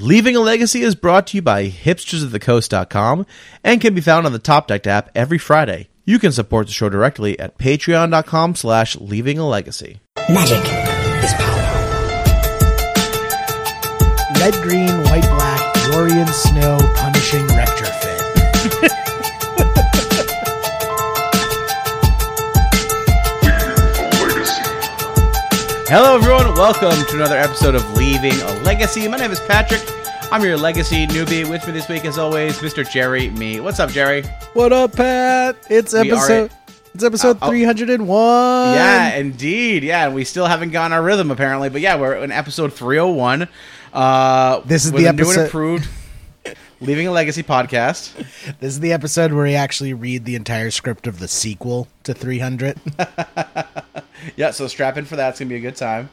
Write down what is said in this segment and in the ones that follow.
Leaving a Legacy is brought to you by hipstersofthecoast.com and can be found on the Top Deck app every Friday. You can support the show directly at patreon.com slash leaving a legacy. Magic is power. Red, green, white, black, Dorian Snow punishing retrofit. Hello, everyone. Welcome to another episode of Leaving a Legacy. My name is Patrick. I'm your legacy newbie. With me this week, as always, Mr. Jerry Mee. What's up, Jerry? What up, Pat? It's We are episode. It's episode Uh, oh. 301. yeah, indeed. Yeah, and we still haven't gotten our rhythm, apparently. But yeah, we're in episode 301. Uh, This is with the a new and episode- improved Leaving a Legacy podcast. This is the episode where we actually read the entire script of the sequel to 300. Yeah, so strap in for that. It's going to be a good time.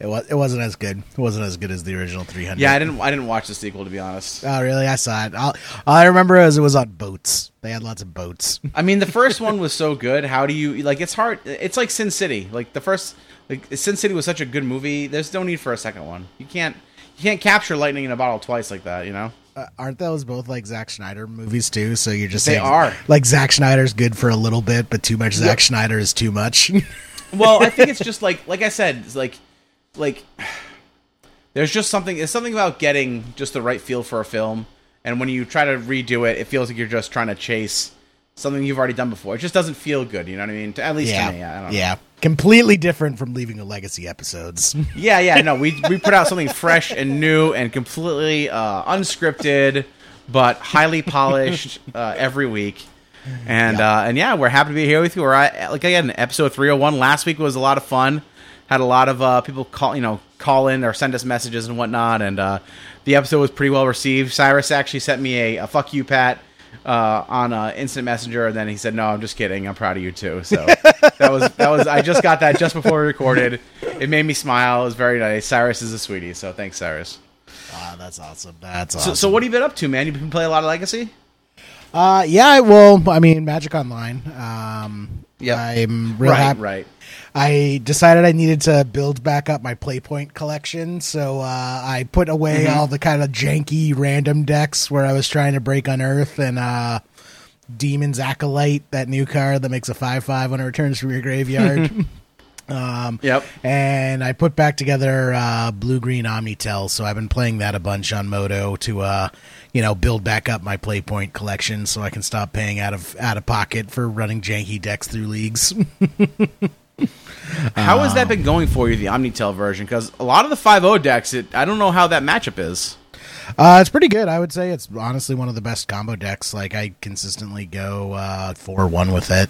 it was. It wasn't as good. It wasn't as good as the original 300. Yeah, I didn't I didn't watch the sequel, to be honest. Oh, really? I saw it. All, all I remember is it was on boats. They had lots of boats. I mean, the first one was so good. How do you like? It's hard. It's like Sin City. Like the first, like Sin City was such a good movie. There's no need for a second one. You can't, you can't capture lightning in a bottle twice like that. You know? Uh, aren't those both like Zack Snyder movies too? So you're just They saying, are. like Zack Snyder's good for a little bit, but too much Zack Yep. Snyder is too much. Well, I think it's just like, like I said, it's like, like, there's just something. It's something about getting just the right feel for a film, and when you try to redo it, it feels like you're just trying to chase something you've already done before. It just doesn't feel good. You know what I mean? At least yeah, to me. I don't know. yeah, completely different from leaving a legacy episodes. Yeah, yeah, no, we we put out something fresh and new and completely uh, unscripted, but highly polished uh, every week. And Yeah. uh, and yeah, we're happy to be here with you. We're at, like again, episode three hundred one. Last week was a lot of fun. Had a lot of uh, people call you know call in or send us messages and whatnot. And uh, the episode was pretty well received. Cyrus actually sent me a, a fuck you, Pat. Uh, on uh, instant messenger, and then he said, "No, I'm just kidding. I'm proud of you too." So that was that was. I just got that just before we recorded. It made me smile. It was very nice. Cyrus is a sweetie, so thanks, Cyrus. Ah, that's awesome. That's awesome. so what have you been up to, man? You've been playing a lot of Legacy? Uh, yeah, well, I mean, Magic Online. Um, yeah, I'm real right, happy. right. I decided I needed to build back up my Playpoint collection, so uh, I put away Mm-hmm. all the kind of janky random decks where I was trying to break Unearth and uh, Demon's Acolyte, that new card that makes a five-five when it returns from your graveyard. um, Yep. and I put back together uh, blue green Omni-Tell, so I've been playing that a bunch on Moto to uh, you know build back up my Playpoint collection, so I can stop paying out of out of pocket for running janky decks through leagues. How has that been going for you, the Omni-Tell version? Because a lot of the 5.0 decks, it, I don't know how that matchup is. Uh, it's pretty good. I would say it's honestly one of the best combo decks. Like I consistently go uh, four one with it.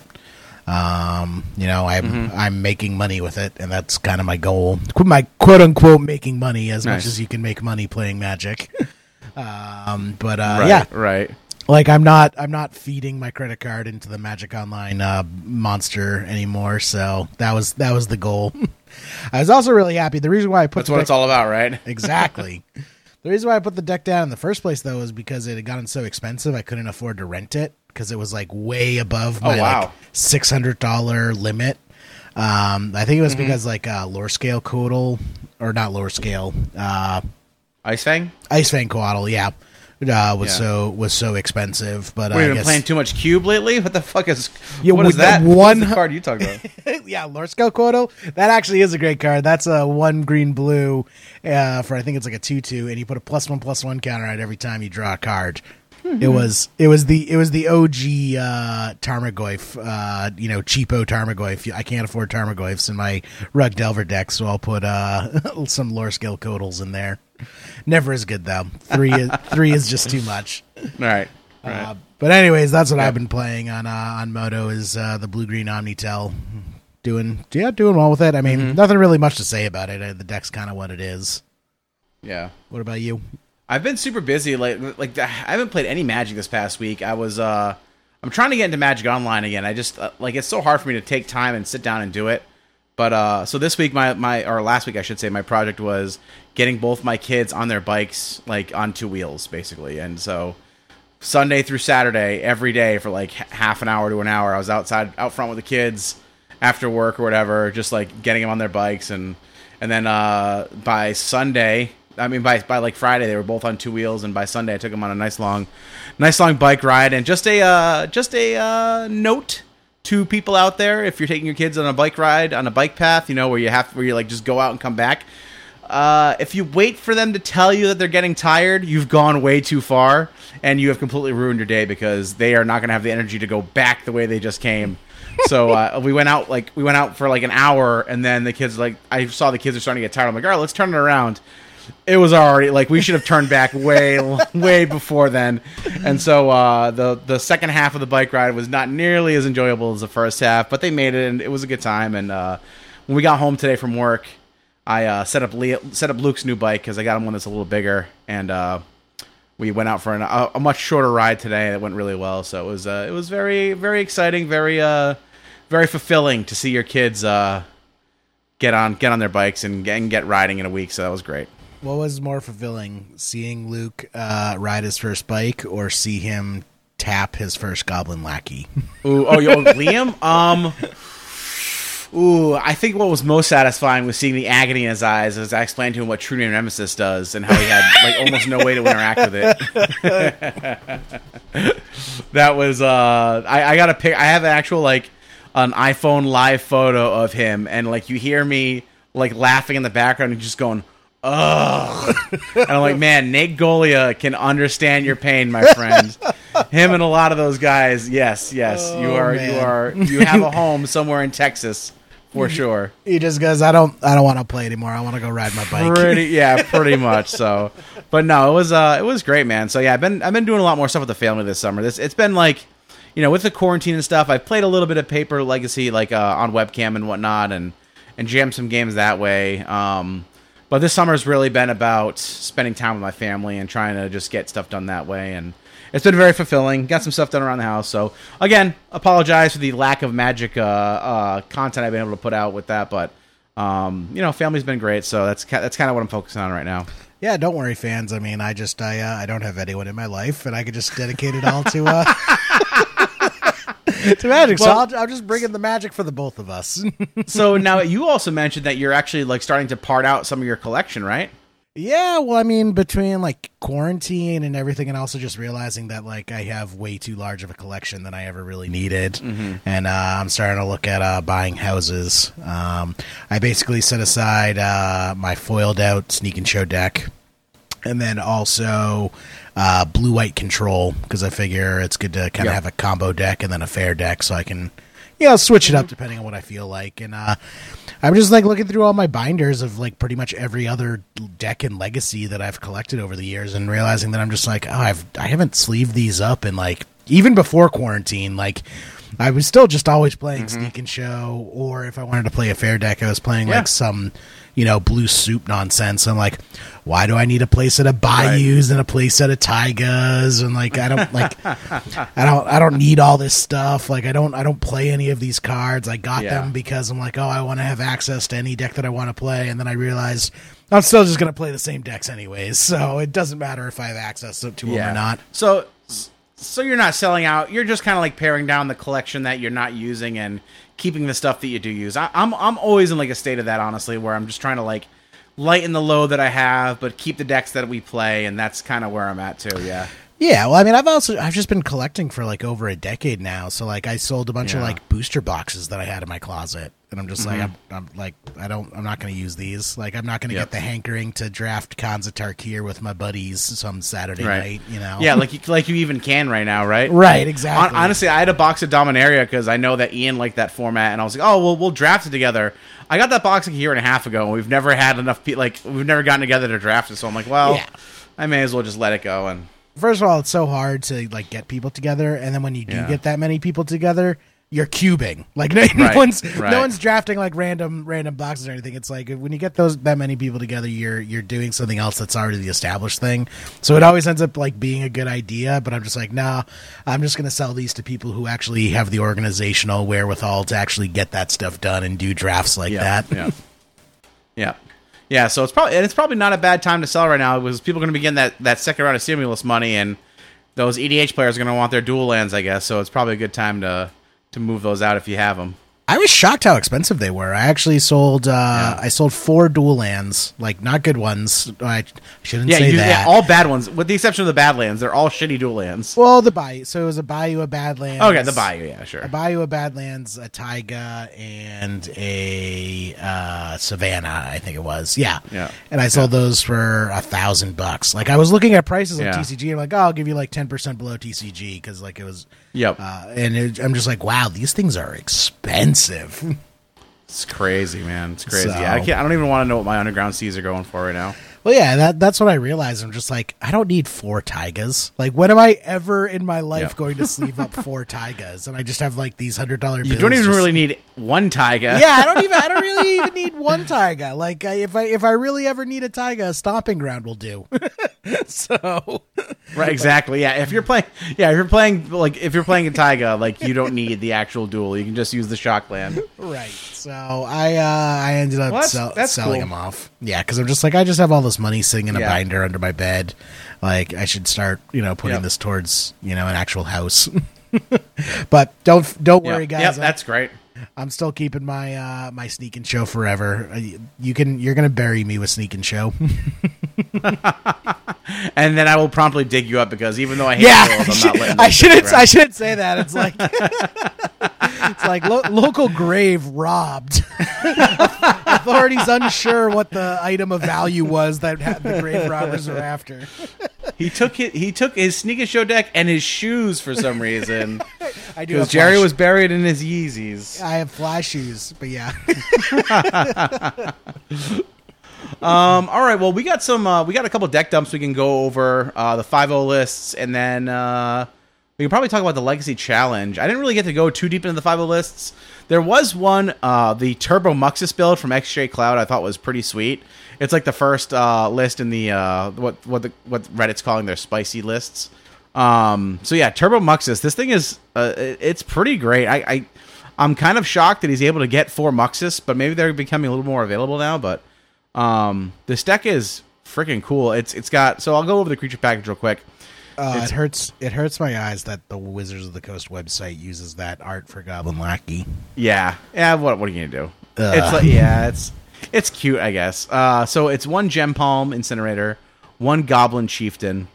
Um, you know, I'm Mm-hmm. I'm making money with it, and that's kind of my goal. My quote unquote making money as Nice. much as you can make money playing Magic. um, but uh, right, yeah, right. like I'm not I'm not feeding my credit card into the Magic Online uh, monster anymore. So that was that was the goal. I was also really happy. The reason why I put That's what deck- it's all about, right? exactly. the reason why I put the deck down in the first place, though, is because it had gotten so expensive I couldn't afford to rent it because it was like way above my Oh, wow. like six hundred dollar limit. Um, I think it was Mm-hmm. because like uh, Lorescale Coatl or not Lorescale, uh, Ice Fang? Ice Fang coatl, yeah, uh, was Yeah. so was so expensive. But We've I been guess playing too much Cube lately? What the fuck is. Yeah, what is that? one- card you talking about? yeah, Lorescale Coatl. That actually is a great card. That's a one green blue uh, for I think it's like a two two, and you put a plus one plus one counter on it every time you draw a card. It was it was the it was the OG uh, Tarmogoyf, uh, you know, cheapo Tarmogoyf. I can't afford Tarmogoyfs in my Rug Delver deck, so I'll put uh, some Lorescale Coatls in there. Never as good though. Three is three is just too much. All right. All right. Uh, but anyways, that's what Yeah. I've been playing on uh, on Moto is uh, the blue green Omni-Tell. Doing yeah, doing well with it. I mean, Mm-hmm. nothing really much to say about it. Uh, The deck's kind of what it is. yeah. What about you? I've been super busy. Like, like I haven't played any Magic this past week. I was, uh, I'm trying to get into Magic Online again. I just uh, like it's so hard for me to take time and sit down and do it. But uh, so this week, my my or last week, I should say, my project was getting both my kids on their bikes, like on two wheels, basically. And so Sunday through Saturday, every day for like half an hour to an hour, I was outside, out front with the kids after work or whatever, just like getting them on their bikes and and then uh, by Sunday, I mean, by by like Friday, they were both on two wheels, and by Sunday, I took them on a nice long, nice long bike ride. And just a uh, just a uh, note to people out there: if you're taking your kids on a bike ride on a bike path, you know where you have where you like just go out and come back. Uh, if you wait for them to tell you that they're getting tired, you've gone way too far, and you have completely ruined your day because they are not going to have the energy to go back the way they just came. so uh, we went out like we went out for like an hour, and then the kids like I saw the kids are starting to get tired. I'm like, all right, let's turn it around. It was already like we should have turned back way way before then, and so uh, the the second half of the bike ride was not nearly as enjoyable as the first half, but they made it, and it was a good time. And uh, when we got home today from work, I uh, set up set up Luke's new bike because I got him one that's a little bigger, and uh, we went out for an, a, a much shorter ride today. and It went really well, so it was uh, it was very very exciting, very uh, very fulfilling to see your kids uh, get on get on their bikes and and get riding in a week. So that was great. What was more fulfilling, seeing Luke uh, ride his first bike or see him tap his first Goblin Lackey? Ooh, oh, yo, Liam. Um, ooh, I think what was most satisfying was seeing the agony in his eyes as I explained to him what True Nemesis does and how he had like almost no way to interact with it. that was uh, I, I got a pic. I have an actual like an iPhone live photo of him, and like you hear me like laughing in the background and just going. Ugh. and I'm like, man, Nate Golia can understand your pain, my friend. Him and a lot of those guys, yes, yes. you Oh, are you are you have a home somewhere in Texas for sure. He just goes, I don't, I don't want to play anymore. I want to go ride my bike. Pretty yeah, pretty much so. But no, it was uh it was great, man. So yeah, I've been I've been doing a lot more stuff with the family this summer. This it's been like you know, with the quarantine and stuff, I've played a little bit of Paper Legacy like uh, on webcam and whatnot and and jammed some games that way. Um but this summer's really been about spending time with my family and trying to just get stuff done that way and it's been very fulfilling. Got some stuff done around the house. So again, apologize for the lack of magic uh, uh, content I've been able to put out with that, but um, you know, family's been great. So that's that's kind of what I'm focusing on right now. Yeah, don't worry, fans. I mean, I just, I, uh, I don't have anyone in my life, and I could just dedicate it all to, to magic. so Well- I'll, I'll just bring in the magic for the both of us. so now you also mentioned that you're actually like starting to part out some of your collection, right? Yeah, well, I mean, between like quarantine and everything, and also just realizing that like I have way too large of a collection than I ever really needed, and uh, I'm starting to look at uh, buying houses. Um, I basically set aside uh, my foiled out sneak and show deck, and then also uh, blue white control because I figure it's good to kind of Yeah. have a combo deck and then a fair deck so I can you know switch it up depending on what I feel like. And uh, I'm just like looking through all my binders of like pretty much every other deck and legacy that I've collected over the years and realizing that I'm just like oh I've I haven't sleeved these up and like even before quarantine like. I was still just always playing Sneak and Show, or if I wanted to play a fair deck, I was playing Yeah. like some, you know, blue soup nonsense. I'm like, why do I need a playset of Bayous and a playset of Taigas? And like, I don't like, I don't, I don't need all this stuff. Like, I don't, I don't play any of these cards. I got Yeah. them because I'm like, oh, I want to have access to any deck that I want to play. And then I realized I'm still just gonna play the same decks anyways, so it doesn't matter if I have access to, to them or not. So, so you're not selling out. You're just kind of like paring down the collection that you're not using and keeping the stuff that you do use. I, I'm I'm always in like a state of that honestly, where I'm just trying to like lighten the load that I have, but keep the decks that we play, and that's kind of where I'm at too. Yeah. Yeah, well, I mean, I've also I've just been collecting for like over a decade now. So like, I sold a bunch of like booster boxes that I had in my closet, and I'm just like, mm-hmm. I'm, I'm like, I don't, I'm not going to use these. Like, I'm not going to Yep. get the hankering to draft of Tarkir with my buddies some Saturday Right. night. You know? Yeah, like you, like you even can right now, right? right, exactly. honestly, I had a box of Dominaria because I know that Ian liked that format, and I was like, "Oh, well, we'll draft it together." I got that box like a year and a half ago, and we've never had enough. Pe- like, we've never gotten together to draft it, so I'm like, "Well, Yeah. I may as well just let it go." And First of all, it's so hard to like get people together, and then when you do Yeah. get that many people together. You're cubing like no, Right, one's right. no one's drafting like random random boxes or anything. It's like when you get those that many people together, you're you're doing something else that's already the established thing. So it always ends up like being a good idea. But I'm just like, nah, I'm just gonna sell these to people who actually have the organizational wherewithal to actually get that stuff done and do drafts like yeah, that. yeah, yeah, yeah. So it's probably and it's probably not a bad time to sell right now because people are going to be getting that that second round of stimulus money, and those EDH players are going to want their dual lands, I guess. So it's probably a good time to to move those out if you have them. I was shocked how expensive they were. I actually sold uh Yeah. I sold four dual lands, like not good ones. I shouldn't Yeah, say you, that. yeah, all bad ones, with the exception of the Badlands. They're all shitty dual lands. well, the Bayou. So it was a Bayou, a Badlands. Okay, the Bayou, yeah, sure. A Bayou, a Badlands, a Taiga, and a uh, Savannah. I think it was. Yeah. Yeah. And I sold those for a thousand bucks. Like I was looking at prices on Yeah. TCG. I'm like, oh, I'll give you like ten percent below TCG because like it was. Yep. Uh, and it, I'm just like, wow, these things are expensive. It's crazy, man. It's crazy. So- I can't. I don't even want to know what my underground seas are going for right now. Well, yeah, that that's what I realized. I'm just like, I don't need four taigas. Like, when am I ever in my life Yeah. going to sleeve up four taigas? And I just have like these hundred dollar. You don't even really need one Taiga. Yeah, I don't even. I don't really even need one taiga. Like, I, if I if I really ever need a taiga, a stomping ground will do. so, Right, exactly. Yeah, if you're playing, yeah, if you're playing like if you're playing a Taiga, like you don't need the actual duel. You can just use the shock land. right. So I uh I ended up Well, that's- sell, that's selling cool. them off. Yeah, because I'm just like, I just have all this money sitting in a Yeah. binder under my bed. Like, I should start, you know, putting Yep. this towards, you know, an actual house. but don't don't Yeah, worry, guys. Yep, I'm- that's great. I'm still keeping my uh my sneak and show forever. Uh, You can you're gonna bury me with sneak and show. And then I will promptly dig you up because even though I hate yeah, I'm not letting. I shouldn't I shouldn't say that. It's like it's like lo- local grave robbed. Authorities unsure what the item of value was that ha- the grave robbers were after. He took his, he took his sneak and show deck and his shoes for some reason I do. because Jerry flash- was buried in his Yeezys. I have flash shoes, but yeah. Um, all right, well we got some uh, we got a couple deck dumps we can go over uh, the 5-0 lists and then uh, we can probably talk about the Legacy Challenge. I didn't really get to go too deep into the 5-0 lists. There was one uh, the Turbo Muxus build from XJ Cloud I thought was pretty sweet. It's like the first uh, list in the uh, what what the, what Reddit's calling their spicy lists. Um, so yeah, Turbo Muxus. This thing is uh, it's pretty great. I, I I'm kind of shocked that he's able to get four Muxus, but maybe they're becoming a little more available now. But um, this deck is freaking cool. It's it's got so I'll go over the creature package real quick. Uh, it hurts. It hurts my eyes that the Wizards of the Coast website uses that art for Goblin Lackey. Yeah, yeah. What what are you gonna do? Ugh. It's like yeah, it's it's cute, I guess. Uh, so it's one gem palm incinerator, one goblin chieftain,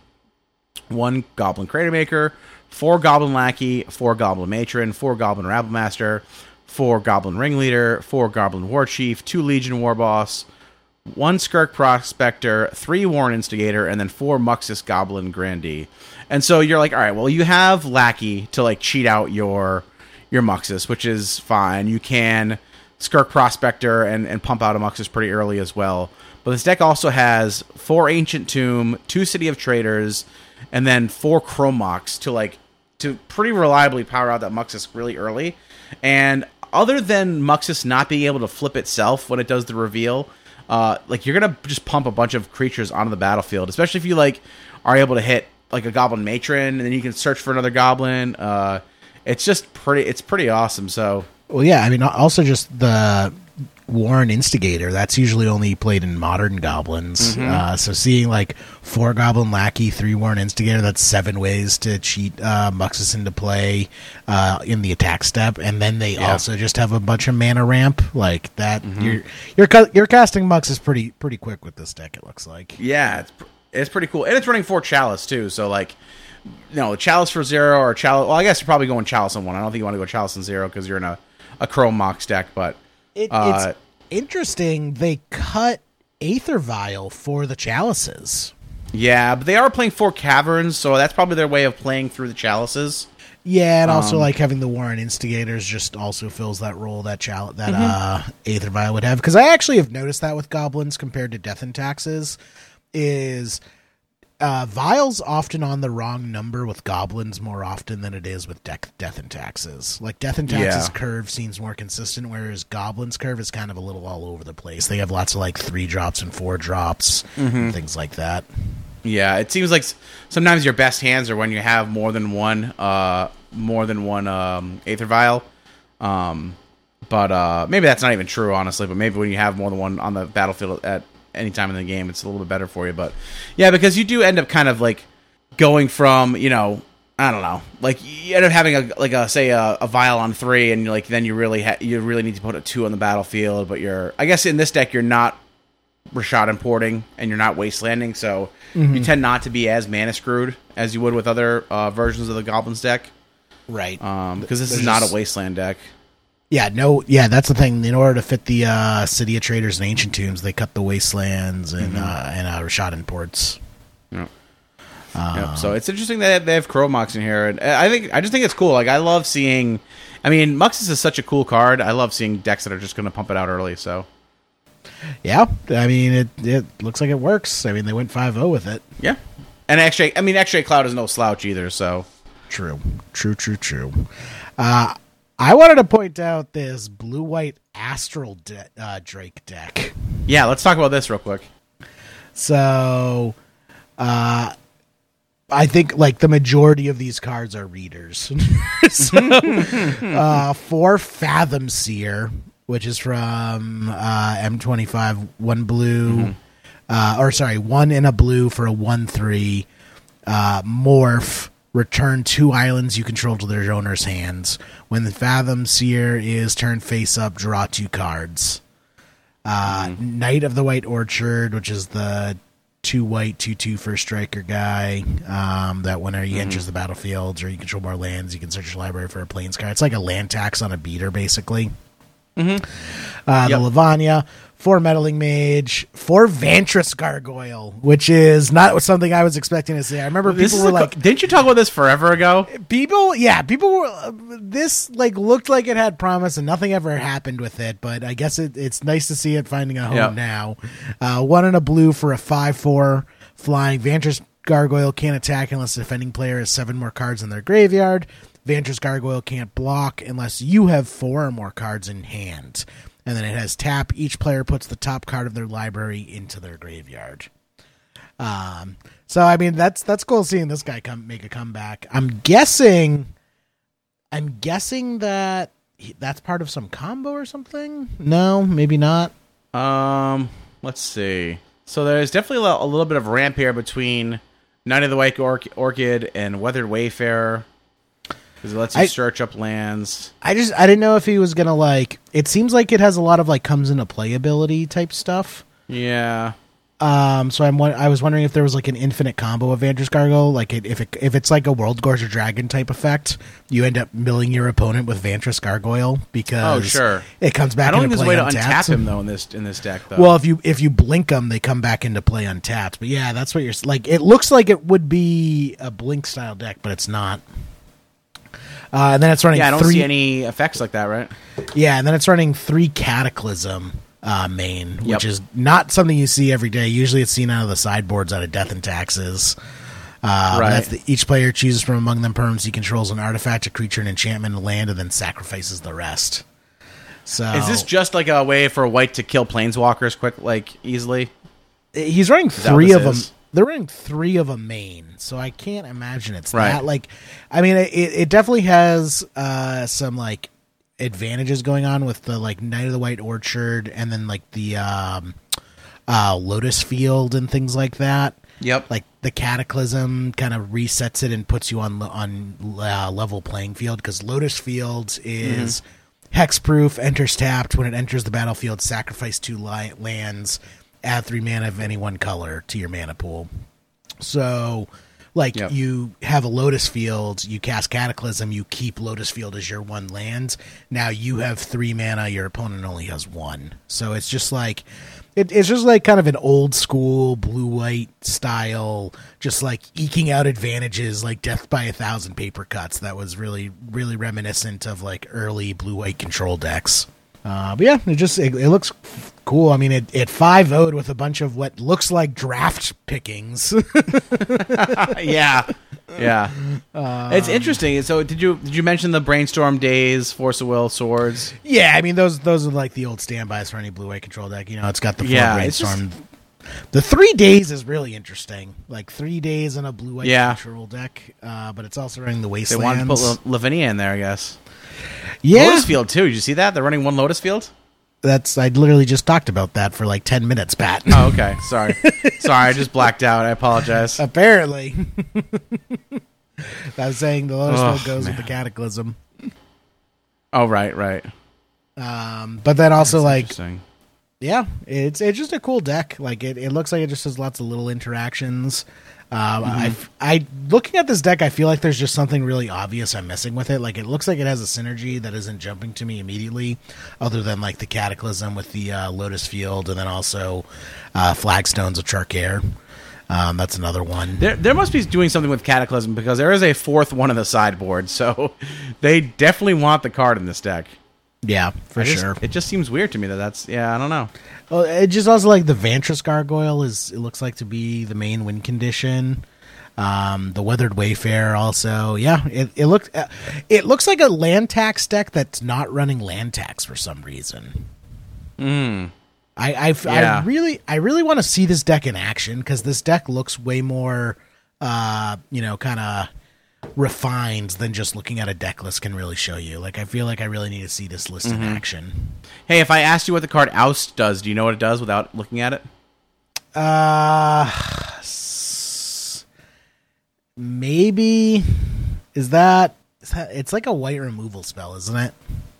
one goblin crater maker, four goblin lackey, four goblin matron, four goblin rabble master, four goblin ringleader, four goblin war chief, two legion war boss, one Skirk Prospector, three Warren Instigator, and then four Muxus Goblin Grandee. And so you're like, all right, well, you have Lackey to like cheat out your your Muxus, which is fine. You can Skirk Prospector and, and pump out a Muxus pretty early as well. But this deck also has four Ancient Tomb, two City of Traders, and then four Chrome Mox to like to pretty reliably power out that Muxus really early. And other than Muxus not being able to flip itself when it does the reveal, uh, like you're gonna just pump a bunch of creatures onto the battlefield, especially if you like are able to hit like a Goblin Matron, and then you can search for another Goblin. Uh, it's just pretty. It's pretty awesome. So Well, yeah. I mean, also just the Warren Instigator. That's usually only played in modern goblins. Uh, so seeing like four Goblin Lackey, three Warren Instigator. That's seven ways to cheat uh, Muxus into play uh, in the attack step, and then they Yeah. also just have a bunch of mana ramp like that. You're you're ca- you're casting Muxus pretty pretty quick with this deck. It looks like. yeah, it's pr- it's pretty cool, and it's running four Chalice too. So like. No, Chalice for zero or Chalice. Well, I guess you're probably going Chalice on one. I don't think you want to go Chalice on zero because you're in a, a Chrome Mox deck. But It, Uh, it's interesting. They cut Aether Vial for the chalices. Yeah, but they are playing four Caverns, so that's probably their way of playing through the Chalices. Yeah, and Um, also like having the Warren Instigators just also fills that role that chal- that Mm-hmm. uh, Aether Vial would have. Because I actually have noticed that with goblins compared to Death and Taxes, is uh, vials often on the wrong number with goblins more often than it is with deck, Death and Taxes. Like Death and Taxes Yeah. curve seems more consistent, whereas goblins curve is kind of a little all over the place. They have lots of like three drops and four drops, Mm-hmm. and things like that. Yeah, it seems like sometimes your best hands are when you have more than one, uh, more than one um, Aether Vial. Um, but uh, maybe that's not even true, honestly. But maybe when you have more than one on the battlefield at any time in the game, it's a little bit better for you. But yeah, because you do end up kind of like going from you know, I don't know. Like you end up having a like a say a, a vial on three, and like then you really ha- you really need to put a two on the battlefield. But you're I guess in this deck you're not Rishadan Porting and you're not wastelanding, so you tend not to be as mana screwed as you would with other uh, versions of the goblins deck. Right. Um, because this There's is not just- a wasteland deck. Yeah, no, yeah, that's the thing. In order to fit the uh, City of Traders and Ancient Tombs, they cut the Wastelands and uh, and uh, Rishadan Ports. Yeah. Yep. So it's interesting that they have Chrome Mox in here, and I think I just think it's cool. Like I love seeing. I mean, Muxus is such a cool card. I love seeing decks that are just going to pump it out early. So Yeah, I mean it. It looks like it works. I mean they went 5-0 with it. yeah, and X-ray. I mean, X-ray Cloud is no slouch either. So True, true, true, true. Uh, I wanted to point out this blue white Astral de- uh, Drake deck. yeah, let's talk about this real quick. So, uh, I think like the majority of these cards are readers. so, uh, for Fathom Seer, which is from uh, M25, one blue, uh, or sorry, one in a blue for a one three. Uh, morph. Return two islands you control to their owner's hands. When the Fathom Seer is turned face up, draw two cards uh, Knight of the White Orchard, which is the two white, two two first striker guy. Um, that whenever he enters the battlefield or you control more lands, you can search your library for a plains card. It's like a land tax on a beater, basically. Mm-hmm. Uh, Yep. The Lavinia, four meddling mage, four Vantress gargoyle, which is not something I was expecting to see. I remember This people were co- like, didn't you talk about this forever ago? people yeah people were uh, this like looked like it had promise and nothing ever happened with it but i guess it, it's nice to see it finding a home Yeah. now uh, one in a blue for a 5-4 flying vantress gargoyle can't attack unless the defending player has seven more cards in their graveyard vantress gargoyle can't block unless you have four or more cards in hand and then it has tap each player puts the top card of their library into their graveyard um, so I mean that's that's cool seeing this guy come make a comeback. I'm guessing, I'm guessing that he, that's part of some combo or something. No, maybe not. Um, let's see. So there's definitely a, little bit of ramp here between Knight of the White Orch- Orchid and Weathered Wayfarer because it lets you I- search up lands. I just I didn't know if he was gonna like. It seems like it has a lot of like comes into playability type stuff. Yeah. Um, so I'm I was wondering if there was like an infinite combo of Vantress Gargoyle, like it, if it, if it's like a World Gorger Dragon type effect, you end up milling your opponent with Vantress Gargoyle because Oh, sure. it comes back. I don't think there's a way to untap him though in this in this deck though. Well, if you if you blink them, they come back into play untapped. But yeah, that's what you're like. It looks like it would be a blink style deck, but it's not. Uh, and then it's running yeah, I don't three. see any effects like that, right? Yeah, and then it's running three Cataclysm uh, main, Yep. which is not something you see every day. Usually, it's seen out of the sideboards out of Death and Taxes. Uh, Right. That's the, each player chooses from among them perms he controls an artifact, a creature, an enchantment, a land, and then sacrifices the rest. So Is this just like a way for white to kill planeswalkers quick, like easily? he's running three of them. They're running three of a main, so I can't imagine it's Right. that. Like, I mean, it, it definitely has uh, some like advantages going on with the like Knight of the White Orchard, and then like the um, uh, Lotus Field and things like that. Yep. Like the Cataclysm kind of resets it and puts you on on uh, level playing field because Lotus Field is hexproof, enters tapped. When it enters the battlefield, sacrifice two li- lands, add three mana of any one color to your mana pool. So, like Yep. you have a Lotus Field, you cast Cataclysm, you keep Lotus Field as your one land. Now you have three mana, your opponent only has one. So it's just like it, it's just like kind of an old school blue white style, just like eking out advantages like Death by a Thousand paper cuts. That was really really reminiscent of like early blue white control decks. Uh, but yeah, it just it, it looks cool. I mean, it it five would with a bunch of what looks like draft pickings. yeah, yeah. Um, it's interesting. So, did you did you mention the brainstorm Daze, force of will, swords? yeah, I mean those those are like the old standbys for any blue white control deck. You know, it's got the Yeah, brainstorm. The three Daze is really interesting. Like three Daze in a blue white Yeah. control deck, uh, but it's also running the wastelands. They wanted to put La- Lavinia in there, I guess. Yeah, Lotus Field too. Did you see that? They're running one Lotus Field. that's I literally just talked about that for like ten minutes, Pat. Oh, okay. Sorry, sorry. I just blacked out. I apologize. Apparently. I was saying the Lotus Oh, Field goes with the Cataclysm. Oh right, right. Um, but then also That's like yeah, it's it's just a cool deck. Like it, it looks like it just has lots of little interactions. Um, I, I looking at this deck, I feel like there's just something really obvious I'm missing with it. Like it looks like it has a synergy that isn't jumping to me immediately, other than like the Cataclysm with the uh, Lotus Field, and then also uh, Flagstones of Trokair. Um, that's another one. There, there must be doing something with Cataclysm because there is a fourth one in the sideboard, so they definitely want the card in this deck. Yeah, for I just- sure. It just seems weird to me that that's yeah. I don't know. Well, it just also like the Vantress Gargoyle is it looks like to be the main win condition. Um, the Weathered Wayfarer also, yeah. It it looked uh, it looks like a land tax deck that's not running land tax for some reason. Mm. I I, f- I Yeah. really I really want to see this deck in action because this deck looks way more, uh, you know, kind of refined than just looking at a deck list can really show you. Like I feel like I really need to see this list in action. Hey, if I asked you what the card Oust does, do you know what it does without looking at it? Uh, maybe is that, is that? It's like a white removal spell, isn't it?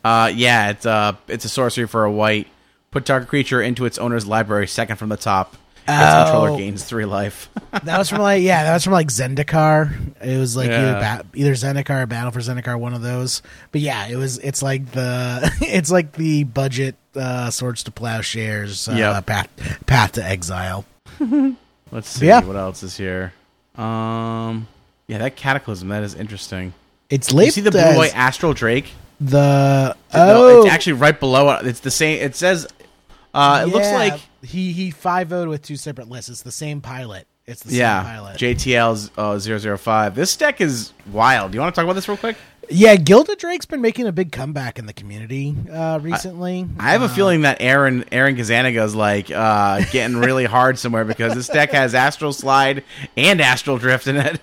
Uh, yeah, it's uh, it's a sorcery for a white. Put target creature into its owner's library, second from the top. Oh. controller gains three life. That was from like yeah, that was from like Zendikar. It was like either, Yeah. ba- either Zendikar or Battle for Zendikar, one of those. But yeah, it was. It's like the it's like the budget uh, Swords to Plowshares uh, Yep. path path to exile. Let's see Yeah. what else is here. Um, yeah, that cataclysm that is interesting. It's You see the blue white astral drake? the No, oh it's actually right below it. It's the same. It says. Uh, it looks like he he five would with two separate lists. It's the same pilot. It's the same pilot. JTL's uh, 005. This deck is wild. Do you want to talk about this real quick? Yeah, Gilded Drake's been making a big comeback in the community uh, recently. I have a feeling that Aaron Aaron Kazanaga is like uh, getting really hard somewhere because this deck has Astral Slide and Astral Drift in it.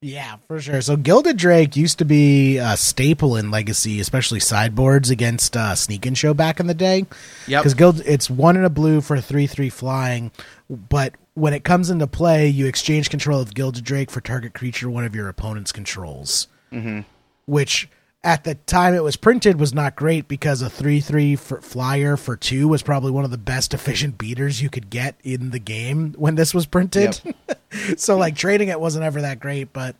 Yeah, for sure. So Gilded Drake used to be a staple in Legacy, especially sideboards against uh, Sneak and Show back in the day. Yeah, because Gild it's one in a blue for a three three flying, but when it comes into play, you exchange control of Gilded Drake for target creature one of your opponent's controls. Mm-hmm. Which at the time it was printed was not great because a three three for flyer for two was probably one of the best efficient beaters you could get in the game when this was printed. so like trading it wasn't ever that great, but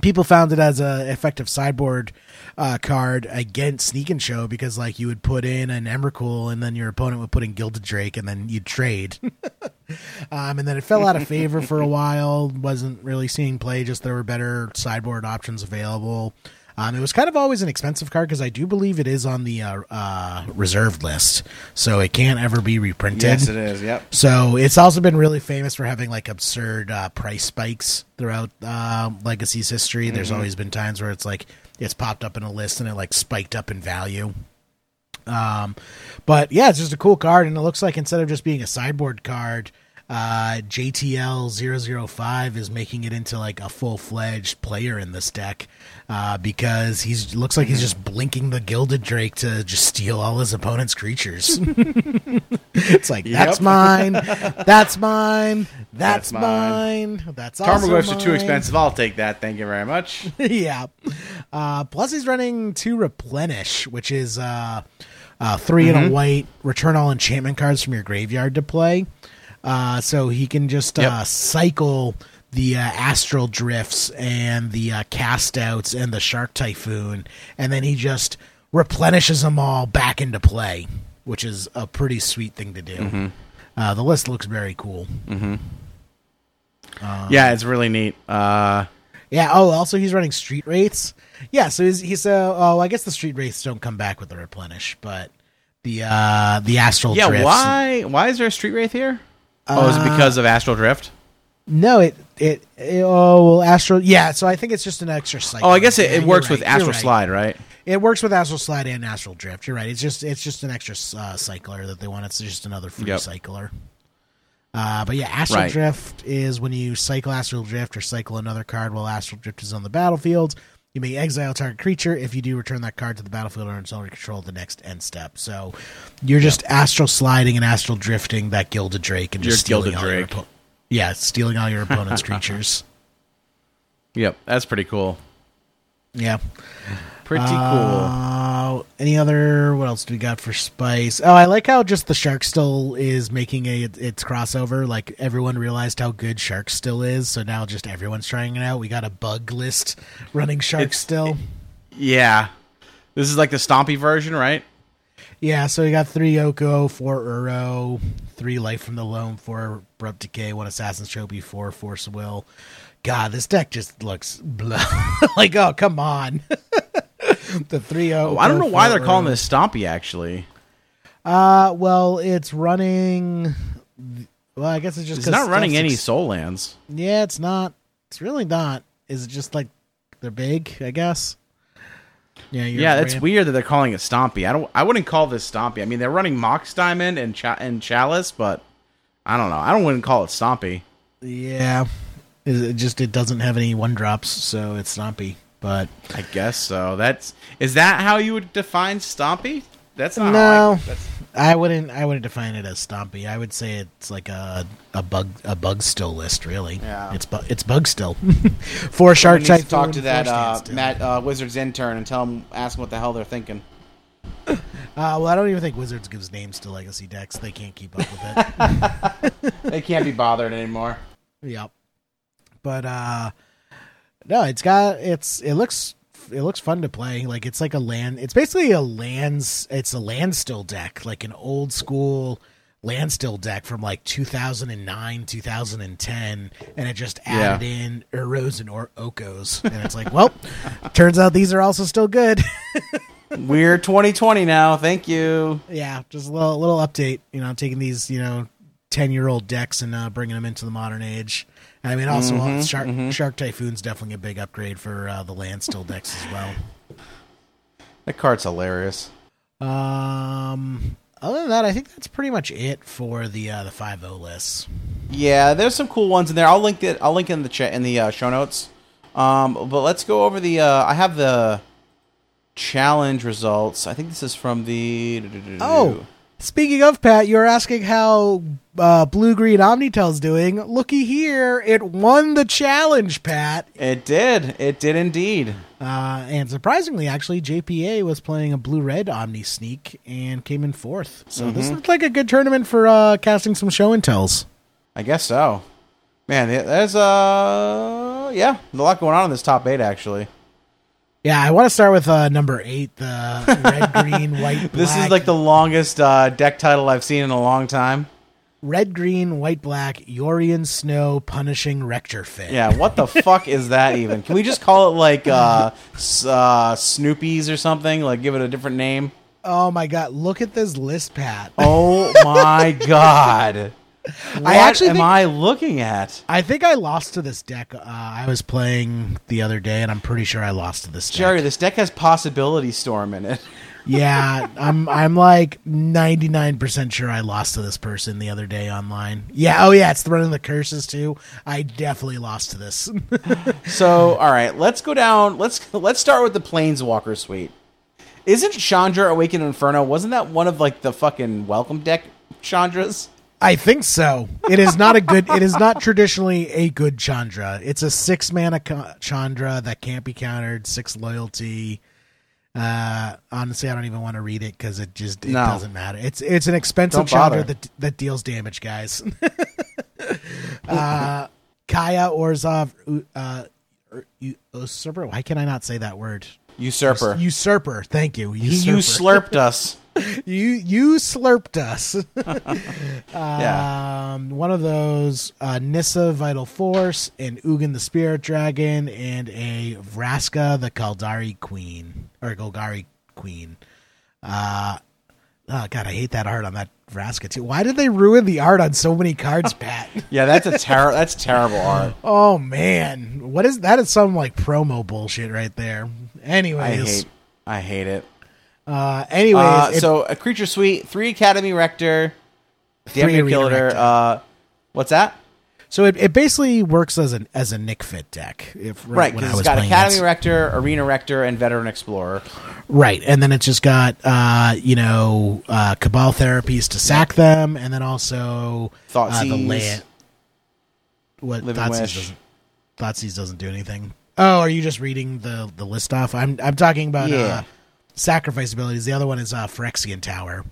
people found it as a effective sideboard uh, card against Sneak and Show because like you would put in an Emrakul and then your opponent would put in Gilded Drake and then you'd trade. um, and then it fell out of favor for a while. Wasn't really seeing play. Just there were better sideboard options available. Um, it was kind of always an expensive card because I do believe it is on the uh, uh, reserved list, so it can't ever be reprinted. is. Yep. So it's also been really famous for having like absurd uh, price spikes throughout uh, Legacy's history. There's always been times where it's like it's popped up in a list and it like spiked up in value. Um, but yeah, it's just a cool card, and it looks like instead of just being a sideboard card, uh, JTL 005 is making it into like a full fledged player in this deck uh, because he looks like he's just blinking the Gilded Drake to just steal all his opponent's creatures. it's like that's Yep. mine, that's mine, that's, That's mine. mine. that's Tarmogoyfs are too expensive. I'll take that. Thank you very much. yeah. Uh, plus, he's running two replenish, which is uh, uh, 3 and a white. Return all enchantment cards from your graveyard to play. Uh, so he can just uh, cycle the uh, astral drifts and the uh, cast outs and the shark typhoon, and then he just replenishes them all back into play, which is a pretty sweet thing to do. Uh, the list looks very cool. yeah, it's really neat. Uh, Yeah. Oh, also he's running street wraiths. Yeah. So he's he's uh, oh I guess the street wraiths don't come back with the replenish, but the uh the astral yeah, drifts. why why is there a Street Wraith here? Oh, is it because of Astral Drift? No, it, it it oh well astral yeah. So I think it's just an extra cycle. Oh, I guess it, Yeah, it you're works right, with you're Astral right. Slide, right? It works with astral slide and astral drift. You're right. It's just it's just an extra uh, cycler that they want. It's just another free Yep. cycler. Uh, but yeah, astral Right. drift is when you cycle astral drift or cycle another card while astral drift is on the battlefield. You may exile target creature. If you do, return that card to the battlefield or its owner control the next end step. So you're just astral sliding and astral drifting that gilded drake and just Your stealing all your Drake. oppo- yeah, stealing all your opponent's creatures. Yep, that's pretty cool. Yeah. Pretty cool. Uh, any other? What else do we got for spice? Oh, I like how just the shark still is making a its crossover. Like everyone realized how good shark still is, so now just everyone's trying it out. We got a bug list running shark It's- still. Yeah, this is like the Stompy version, right? Yeah, so we got three Oko, four Uro, three Life from the Loam, four Abrupt Decay, one Assassin's Trophy, four Force Will. God, this deck just looks blah. like, oh, come on. the three O. I don't know why they're calling this Stompy. Actually, Uh, well, it's running. Well, I guess it's just it's not running any ex- Sol Lands. yeah, it's not. It's really not. Is it just like they're big? I guess. Yeah, you're Yeah, it's weird that they're calling it Stompy. I don't. I wouldn't call this Stompy. I mean, they're running Mox Diamond and Cha- and Chalice, but I don't know. I don't wouldn't call it Stompy. Yeah, it just it doesn't have any one drops, so it's stompy. But I guess so. That's is that how you would define Stompy? That's not No. I, that's, I wouldn't. I wouldn't define it as stompy. I would say it's like a a bug a bug still list. Really, Yeah. It's bu- it's bug still. Four shark type. to talk to that uh, Matt uh, Wizards intern and tell him ask him what the hell they're thinking. Uh, well, I don't even think Wizards gives names to legacy decks. They can't keep up with it. They can't be bothered anymore. Yep. But uh no, it's got it's it looks it looks fun to play. Like it's like a land it's basically a lands it's a land still deck, like an old school land still deck from like 2009, 2010 and it just added in Uros and or- Okos and it's like, well, turns out these are also still good. We're 2020 now. Thank you. yeah, just a little little update, you know, taking these, you know, 10-year-old decks and uh, bringing them into the modern age. I mean, also uh, Shark Shark Typhoon's definitely a big upgrade for uh, the land still decks as well. That card's hilarious. Um, other than that, I think that's pretty much it for the uh, the five O lists. Yeah, there's some cool ones in there. I'll link it. I'll link it in the chat in the uh, show notes. Um, but let's go over the. Uh, I have the challenge results. I think this is from the. Oh, speaking of Pat, you're asking how uh, Blue Green Omni-Tell's doing. Looky here, it won the challenge, Pat. it did. It did indeed. Uh, and surprisingly, actually, JPA was playing a blue red Omni Sneak and came in fourth. So this looked like a good tournament for uh, casting some show and tells. I guess so. Man, there's uh, yeah, a lot going on in this top eight actually. Yeah, I want to start with uh, number eight, the red, green, white, black. This is like the longest uh, deck title I've seen in a long time. Red, green, white, black, Yorion Snow punishing Rector Fit. Yeah, what the fuck is that even? Can we just call it like uh, s- uh, Snoopy's or something? Like give it a different name? Oh my god, look at this list, Pat. Oh my god! What actually am think- I looking at? I think I lost to this deck. Uh, I was playing the other day, and I'm pretty sure I lost to this deck. Jerry, this deck has Possibility Storm in it. Yeah, I'm I'm like 99% sure I lost to this person the other day online. Yeah, oh yeah, it's the running the curses too. I definitely lost to this. So, all right, let's go down. Let's let's start with the Planeswalker suite. Isn't Chandra Awakened Inferno? Wasn't that one of like the fucking welcome deck Chandras? I think so. It is not a good it is not traditionally a good Chandra. It's a 6 mana Chandra that can't be countered, 6 loyalty. Uh honestly, I don't even want to read it cuz it just it No. doesn't matter. It's it's an expensive Chandra that that deals damage, guys. uh Kaya Orzhov uh usurper. Why can I not say that word? Usurper. Usurper. Thank you. You Usurper. slurped us. You you slurped us. Yeah. um, one of those uh, Nissa Vital Force, and Ugin the Spirit Dragon, and a Vraska the Kaldari Queen or Golgari Queen. Uh, oh god, I hate that art on that Vraska too. Why did they ruin the art on so many cards, Pat? Yeah, that's a terrible. That's terrible art. oh man, what is that? Is some like promo bullshit right there. I Anyways, hate. I hate it. Uh, anyways, Uh, it- so a creature suite, three Academy Rector, Three Damn Killer. Uh, what's that? So it, it basically works as an as a Nic Fit deck. If Right, because it's got Academy Rector, Arena Rector, and Veteran Explorer. right, and then it's just got uh, you know uh, Cabal therapies to sack them, and then also uh, the Thoughtseize. land. What Wish. doesn't Thoughtseize doesn't do anything. Oh, are you just reading the the list off? I'm I'm talking about Yeah. uh, sacrifice abilities. The other one is uh, Phyrexian Tower.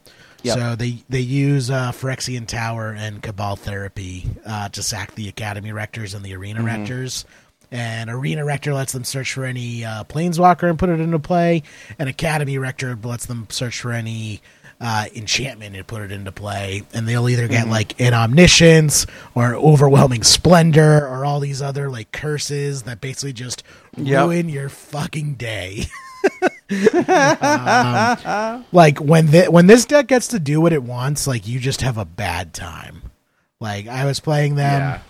Yep. So they they use uh, Phyrexian Tower and Cabal Therapy uh, to sack the Academy Rectors and the Arena Mm-hmm. Rectors. And Arena Rector lets them search for any uh, Planeswalker and put it into play. And Academy Rector lets them search for any uh, enchantment and put it into play. And they'll either Mm-hmm. get like an Omniscience or Overwhelming Splendor or all these other like curses that basically just Yep. ruin your fucking day. Um, like when the, when this deck gets to do what it wants, like you just have a bad time. Like I was playing them, yeah.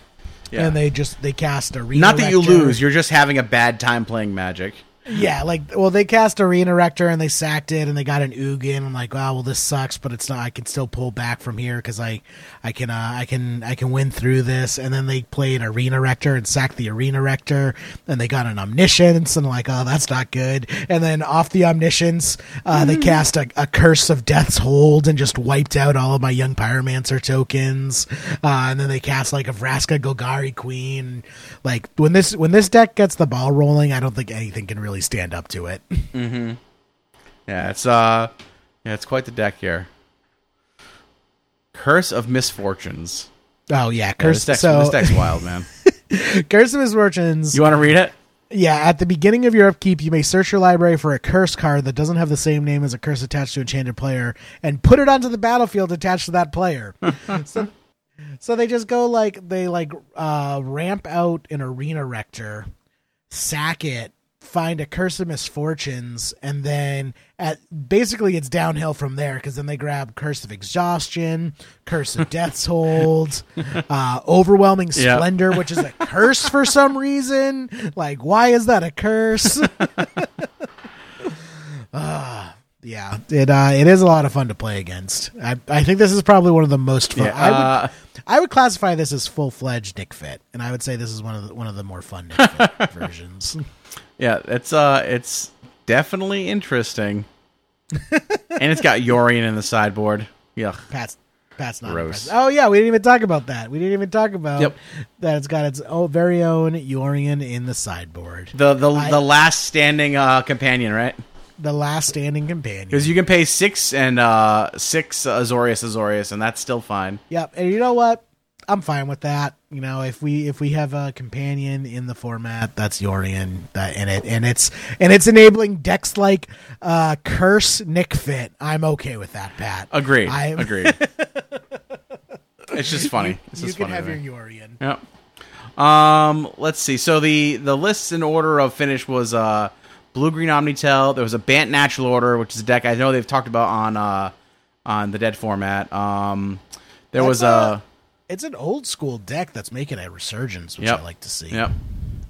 Yeah. and they just they cast arena. Not that you lose, you're just having a bad time playing Magic. Yeah, like well, they cast Arena Rector and they sacked it, and they got an Ugin. I'm like, oh well, this sucks, but it's not. I can still pull back from here because I, I can, uh, I can, I can win through this. And then they played Arena Rector and sacked the Arena Rector, and they got an Omniscience, and like, oh, that's not good. And then off the Omniscience, uh, they cast a, a Curse of Death's Hold and just wiped out all of my Young Pyromancer tokens. Uh, and then they cast like a Vraska Golgari Queen. Like when this when this deck gets the ball rolling, I don't think anything can really stand up to it. Yeah, it's uh yeah, it's quite the deck here. Curse of Misfortunes. Oh yeah, Yeah, curse. this, deck's, so this deck's wild, man. curse of misfortunes. You want to read it? yeah, at the beginning of your upkeep, you may search your library for a curse card that doesn't have the same name as a curse attached to a enchanted player, and put it onto the battlefield attached to that player. so, so they just go like they like uh, ramp out an arena rector, sack it, find a curse of misfortunes, and then at basically it's downhill from there because then they grab curse of exhaustion, curse of death's hold, uh, overwhelming splendor, which is a curse for some reason. Like, why is that a curse? Ah, yeah, it uh, it is a lot of fun to play against. I I think this is probably one of the most fun. Yeah, I would uh, I would classify this as full fledged Nic Fit, and I would say this is one of the one of the more fun Nic Fit versions. Yeah, it's uh it's definitely interesting. and it's got Yorion in the sideboard. Yuck. Pat's Pat's not Gross. Oh yeah, we didn't even talk about that. We didn't even talk about Yep. that it's got its oh, very own Yorion in the sideboard, The the I- the last standing uh companion, right? the last standing companion. Because you can pay six and uh six Azorius Azorius, and that's still fine. Yep, and you know what? I'm fine with that. You know, if we if we have a companion in the format, that's Yorion that in it, and it's and it's enabling decks like uh, Curse Nic Fit. I'm okay with that, Pat. Agreed. I'm- Agreed. it's just funny. It's you just can funny. have your. Yorion. Yep. Um, let's see. So the the lists in order of finish was uh blue green Omni-Tell. There was a Bant Natural Order, which is a deck I know they've talked about on uh on the Dead format. Um, there That's was a It's an old school deck that's making a resurgence, which Yep. I like to see. Yep.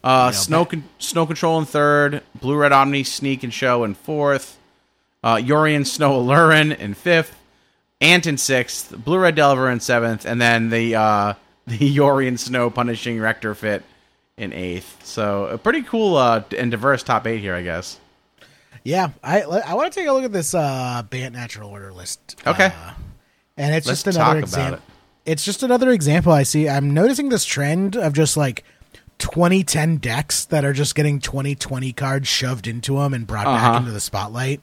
Uh, You know, snow con- snow control in third, blue red omni sneak and show in fourth, uh, Yorion snow allurin in fifth, Ant in sixth, blue red delver in seventh, and then the uh, the Yorion snow punishing rector fit in eighth. So a pretty cool uh, and diverse top eight here, I guess. Yeah, I I want to take a look at this uh, Bant Natural Order list. Okay. Uh, and it's Let's just another talk about example. It. It's just another example I see. I'm noticing this trend of just like 2010 decks that are just getting 2020 cards shoved into them and brought Uh-huh. back into the spotlight.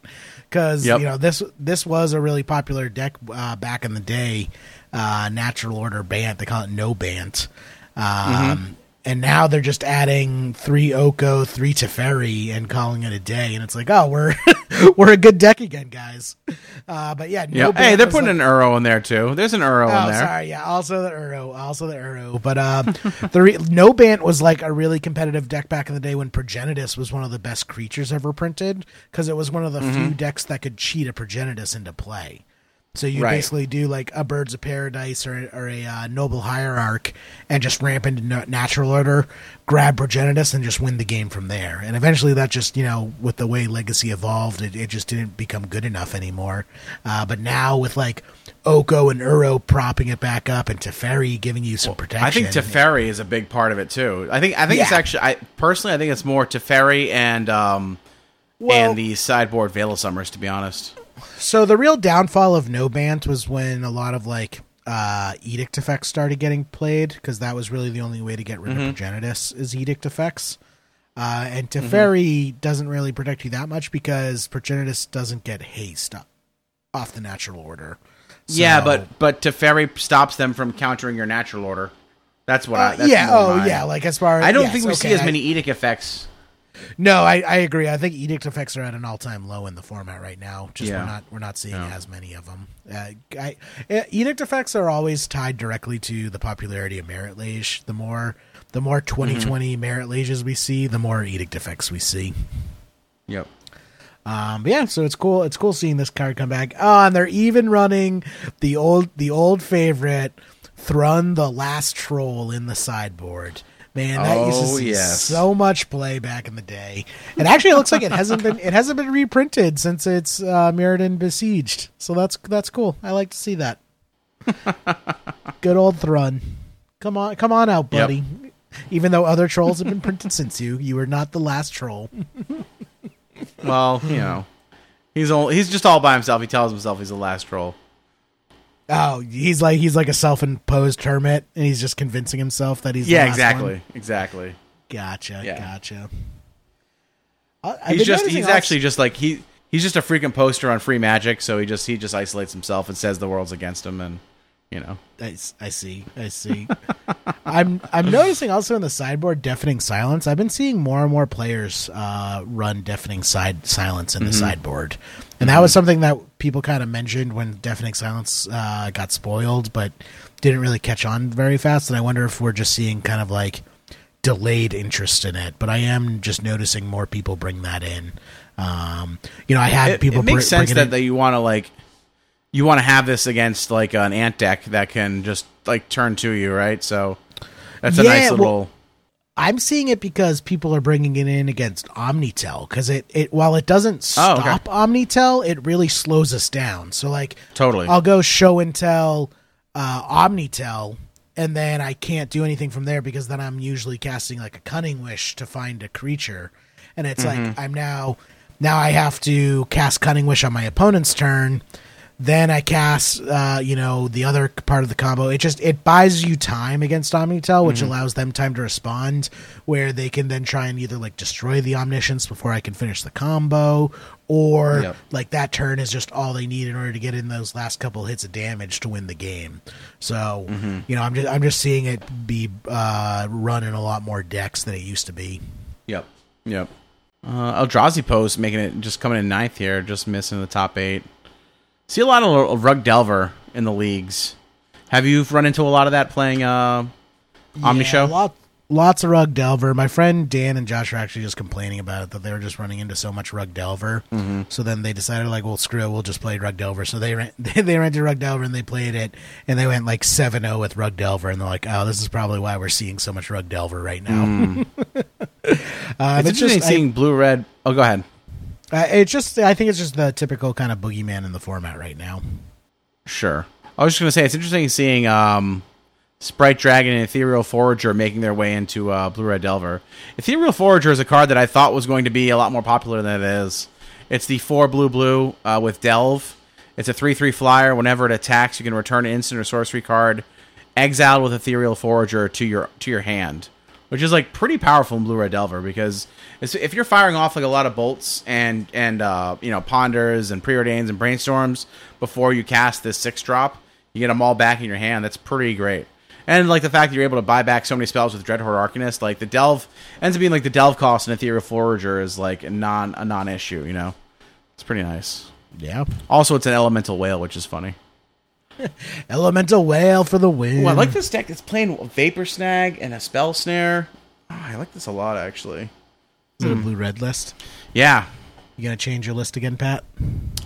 Because Yep. you know this this was a really popular deck uh, back in the day, uh, Natural Order Bant. They call it No Bant. Um, Mm-hmm. And now they're just adding three Oko, three Teferi, and calling it a day. And it's like, oh, we're we're a good deck again, guys. Uh, but yeah, no Yeah. hey, they're putting like- an Uro in there too. There's an Uro Oh, in there. sorry. Yeah, also the Uro, also the Uro. But uh, the re- No Bant was like a really competitive deck back in the day when Progenitus was one of the best creatures ever printed because it was one of the Mm-hmm. few decks that could cheat a Progenitus into play. So you Right. basically do like a Birds of Paradise or, or a uh, Noble Hierarch and just ramp into Natural Order, grab Progenitus, and just win the game from there. And eventually that just, you know, with the way Legacy evolved, it, it just didn't become good enough anymore. Uh, but now with like Oko and Uro propping it back up and Teferi giving you some protection. I think Teferi is a big part of it too. I think I think it's actually I personally I think it's more Teferi and um Well- and the sideboard Veil of Summers to be honest. So the real downfall of No Bant was when a lot of like uh, edict effects started getting played because that was really the only way to get rid Mm-hmm. of Progenitus is edict effects. Uh, and Mm-hmm. Doesn't really protect you that much because Progenitus doesn't get haste off the natural order. yeah, So- but but Teferi stops them from countering your natural order. That's what I. Uh, That's yeah. Oh, my- yeah. Like as far as I don't yes, think we okay, see as many edict effects. No, I, I agree. I think edict effects are at an all time low in the format right now. Just Yeah. we're not we're not seeing Yeah. as many of them. Uh, I, uh, edict effects are always tied directly to the popularity of Marit Lage. The more the more 2020 Marit Lages we see, the more edict effects we see. Yep. Um, but yeah, so it's cool. It's cool seeing this card come back. Oh, and they're even running the old the old favorite Thrun the Last Troll in the sideboard. Man, that used to Oh, see yes. so much play back in the day. And actually, it looks like it hasn't been it hasn't been reprinted since it's uh, Mirrodin besieged. So that's that's cool. I like to see that. Good old Thrun. Come on, come on out, Yep. buddy. Even though other trolls have been printed since you, you are not the last troll. Well, you know, he's all, he's just all by himself. He tells himself he's the last troll. Oh, he's like he's like a self-imposed hermit, and he's just convincing himself that he's the Yeah, last exactly, one. exactly. Gotcha, Yeah. gotcha. I- He's just he's also- actually just like he he's just a freaking poster on free magic. So he just he just isolates himself and says the world's against him, and you know. I see, I see. I'm I'm noticing also in the sideboard deafening silence. I've been seeing more and more players uh, run deafening side silence in the sideboard, and that was something that people kind of mentioned when deafening silence uh, got spoiled, but didn't really catch on very fast. And I wonder if we're just seeing kind of like delayed interest in it. But I am just noticing more people bring that in. Um, you know, I had It, people. it makes br- sense bring it that, that you want to like you want to have this against like an ant deck that can just like turn to you, right? So that's a Yeah, nice well- little. I'm seeing it because people are bringing it in against Omni-Tell because it, it while it doesn't Oh, okay. stop Omni-Tell, it really slows us down. So like Totally. I'll go show and tell uh, Omni-Tell, and then I can't do anything from there because then I'm usually casting like a Cunning Wish to find a creature, and it's Mm-hmm. like I'm now now I have to cast Cunning Wish on my opponent's turn. Then I cast, uh, you know, the other part of the combo. It just it buys you time against Omni-Tell, which Mm-hmm. allows them time to respond, where they can then try and either like destroy the Omniscience before I can finish the combo, or Yep. like that turn is just all they need in order to get in those last couple hits of damage to win the game. So Mm-hmm. you know, I'm just I'm just seeing it be uh, run in a lot more decks than it used to be. Yep. Yep. Uh, Eldrazi Post making it just coming in ninth here, just missing the top eight. See a lot of Rug Delver in the leagues. Have you run into a lot of that playing uh, Omni Yeah, Show? lot, lots of Rug Delver. My friend Dan and Josh are actually just complaining about it that they were just running into so much Rug Delver. Mm-hmm. So then they decided like, well, screw it, we'll just play Rug Delver. So they ran, they, they rented Rug Delver and they played it, and they went like 7-0 with Rug Delver, and they're like, oh, this is probably why we're seeing so much Rug Delver right now. Mm. uh, It's it's interesting just, I- seeing blue red. Oh, go ahead. Uh, it's just, I think it's just the typical kind of boogeyman in the format right now. Sure. I was just going to say it's interesting seeing um, Sprite Dragon and Ethereal Forager making their way into uh, Blue Red Delver. Ethereal Forager is a card that I thought was going to be a lot more popular than it is. It's the four blue blue uh, with Delve. It's a three three flyer. Whenever it attacks, you can return an instant or sorcery card exiled with Ethereal Forager to your to your hand, which is like pretty powerful in Blue Red Delver because if you're firing off like a lot of bolts and and uh, you know ponders and preordains and brainstorms before you cast this six drop, you get them all back in your hand. That's pretty great. And like the fact that you're able to buy back so many spells with Dreadhorde Arcanist, like the delve ends up being like the delve cost in Ethereal Forager is like a non a non issue. You know, it's pretty nice. Yeah. Also, it's an elemental whale, which is funny. Elemental Whale for the win. Ooh, I like this deck. It's playing Vapor Snag and a Spell Snare. Oh, I like this a lot, actually. Is it a blue red list? Yeah, You gonna change your list again, Pat?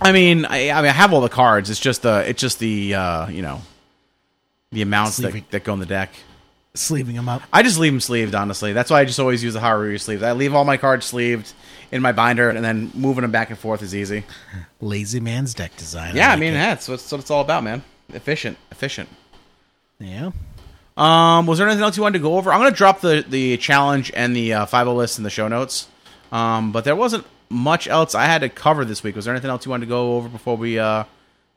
I mean, I, I mean, I have all the cards. It's just the, it's just the, uh, you know, the amounts that, Sleeving. that go in the deck. Sleeving them up. I just leave them sleeved, honestly. That's why I just always use the Haru sleeves. I leave all my cards sleeved in my binder, and then moving them back and forth is easy. Lazy man's deck design. Yeah, I like mean, it. that's what, that's what it's all about, man. Efficient, efficient. yeah. Um, was there anything else you wanted to go over? I'm going to drop the the challenge and the uh, 50 list in the show notes. Um, but there wasn't much else I had to cover this week. Was there anything else you wanted to go over before we uh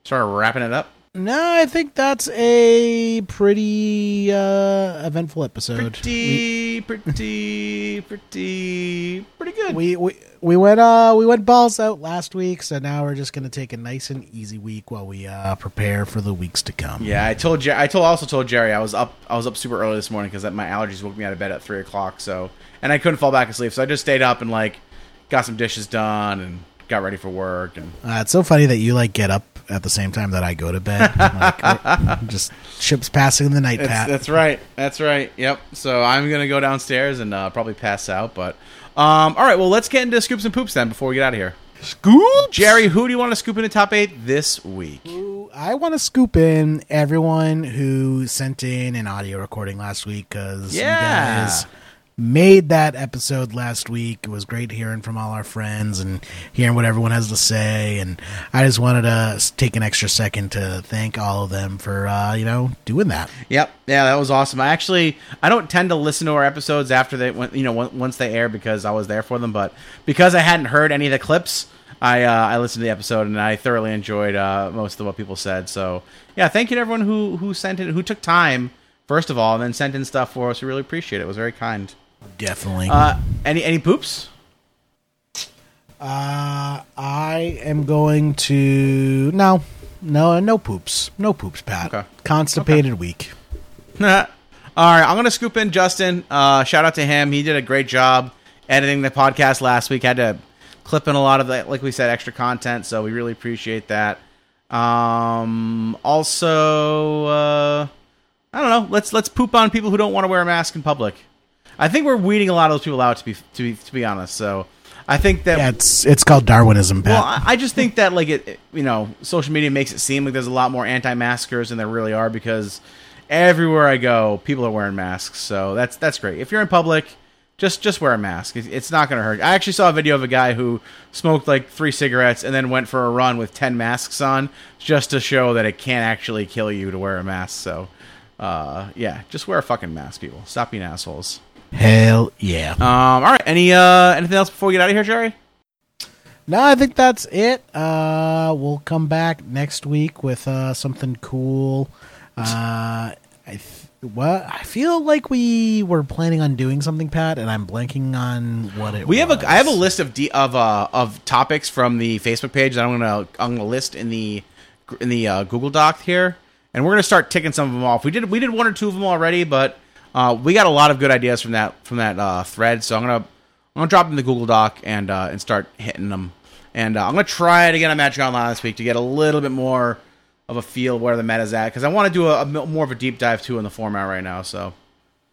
start wrapping it up? No, I think that's a pretty uh, eventful episode. Pretty, pretty, pretty, pretty good. We, we we went uh we went balls out last week, so now we're just gonna take a nice and easy week while we uh prepare for the weeks to come. yeah, I told Jer- I told also told Jerry I was up I was up super early this morning because my allergies woke me out of bed at three o'clock. So and I couldn't fall back asleep, so I just stayed up and like got some dishes done and got ready for work and Uh, it's so funny that you like get up at the same time that I go to bed. like, just ships passing in the night, Pat. that's right. That's right. Yep. So I'm gonna go downstairs and uh, probably pass out. But um, all right. Well, let's get into scoops and poops then before we get out of here. Scoop, Jerry, who do you want to scoop in the top eight this week? I want to scoop in everyone who sent in an audio recording last week because Yeah. you guys made that episode last week. It was great hearing from all our friends and hearing what everyone has to say. And I just wanted to take an extra second to thank all of them for uh, you know doing that. Yep. Yeah, that was awesome. I actually I don't tend to listen to our episodes after they went, you know, once they air because I was there for them, but because I hadn't heard any of the clips, I uh, I listened to the episode and I thoroughly enjoyed uh, most of what people said. So yeah, thank you to everyone who who sent in, who took time first of all, and then sent in stuff for us. We really appreciate it. It was very kind. Definitely. Uh, any any poops? Uh, I am going to no, no, no poops, no poops, Pat. Okay. Constipated week. All right, I'm gonna scoop in Justin. Uh, shout out to him. He did a great job editing the podcast last week. Had to clip in a lot of the, like we said, extra content. So we really appreciate that. Um, also, uh, I don't know. Let's let's poop on people who don't want to wear a mask in public. I think we're weeding a lot of those people out. To be to be to be honest, so I think that Yeah, it's it's called Darwinism, Pat. well, I, I just think that like it, it- you know, social media makes it seem like there's a lot more anti-maskers than there really are because everywhere I go, people are wearing masks. So that's that's great. If you're in public, just just wear a mask. It's not going to hurt. I actually saw a video of a guy who smoked like three cigarettes and then went for a run with ten masks on, just to show that it can't actually kill you to wear a mask. So, uh, yeah, just wear a fucking mask, people. Stop being assholes. Hell yeah. Um, all right. Any uh, anything else before we get out of here, Jerry? No, I think that's it. Uh, we'll come back next week with uh, something cool. Uh, I th- what I feel like we were planning on doing something, Pat, and I'm blanking on what it. We have was. a I have a list of de- of uh, of topics from the Facebook page that I'm gonna I'm gonna list in the in the uh, Google Doc here, and we're gonna start ticking some of them off. We did we did one or two of them already, but uh, we got a lot of good ideas from that from that uh, thread. So I'm gonna I'm gonna drop them in the Google Doc and uh, and start hitting them. And uh, I'm gonna try it again on Magic Online this week to get a little bit more of a feel where the meta's at because I want to do a more of a deep dive too in the format right now. So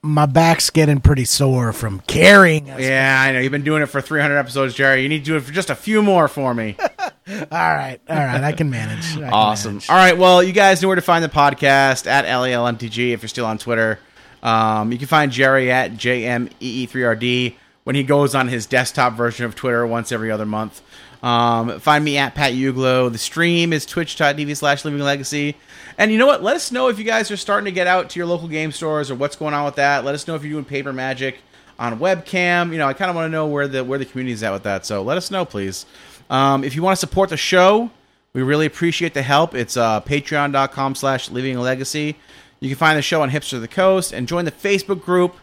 My back's getting pretty sore from carrying. Us. yeah, I know you've been doing it for 300 episodes, Jerry. You need to do it for just a few more for me. All right, all right, I can manage. I can Awesome. manage. All right. Well, you guys know where to find the podcast at LALMTG if you're still on Twitter. Um, you can find Jerry at JMEE3RD when he goes on his desktop version of Twitter once every other month. Um, find me at Pat Uglo. The stream is twitch.tv slash living legacy. And you know what? Let us know if you guys are starting to get out to your local game stores or what's going on with that. Let us know if you're doing paper magic on webcam. You know, I kind of want to know where the where the community is at with that. So let us know, please. Um, if you want to support the show, we really appreciate the help. It's uh, patreon.com slash living legacy. You can find the show on Hipster of the Coast and join the Facebook group.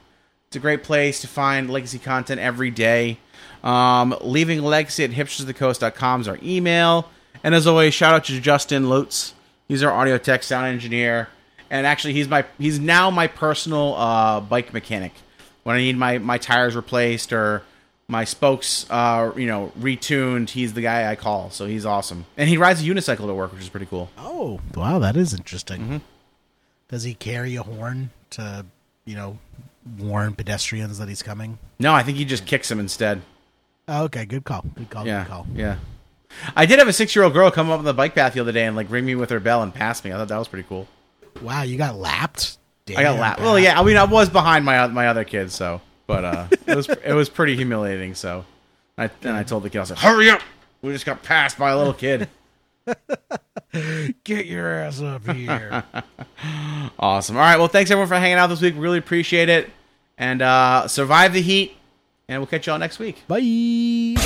It's a great place to find legacy content every day. Um, leaving legacy at hipstersofthecoast.com is our email. And as always, shout out to Justin Lutz. He's our audio tech sound engineer. And actually, he's my he's now my personal uh, bike mechanic. When I need my, my tires replaced or my spokes, uh, you know, retuned, he's the guy I call. So he's awesome. And he rides a unicycle to work, which is pretty cool. Oh, wow, that is interesting. Mm-hmm. Does he carry a horn to, you know, warn pedestrians that he's coming? No, I think he just kicks him instead. Oh, okay, good call. Good call. Yeah, Good call. yeah. I did have a six-year-old girl come up on the bike path the other day and like ring me with her bell and pass me. I thought that was pretty cool. Wow, you got lapped. I got lapped. Well, yeah. I mean, I was behind my my other kids, so but uh, it was it was pretty humiliating. So, I and I told the kid, I was like, "Hurry up! We just got passed by a little kid." Get your ass up here. awesome. All right. Well, thanks everyone for hanging out this week. Really appreciate it. And uh, survive the heat. And we'll catch y'all next week. Bye.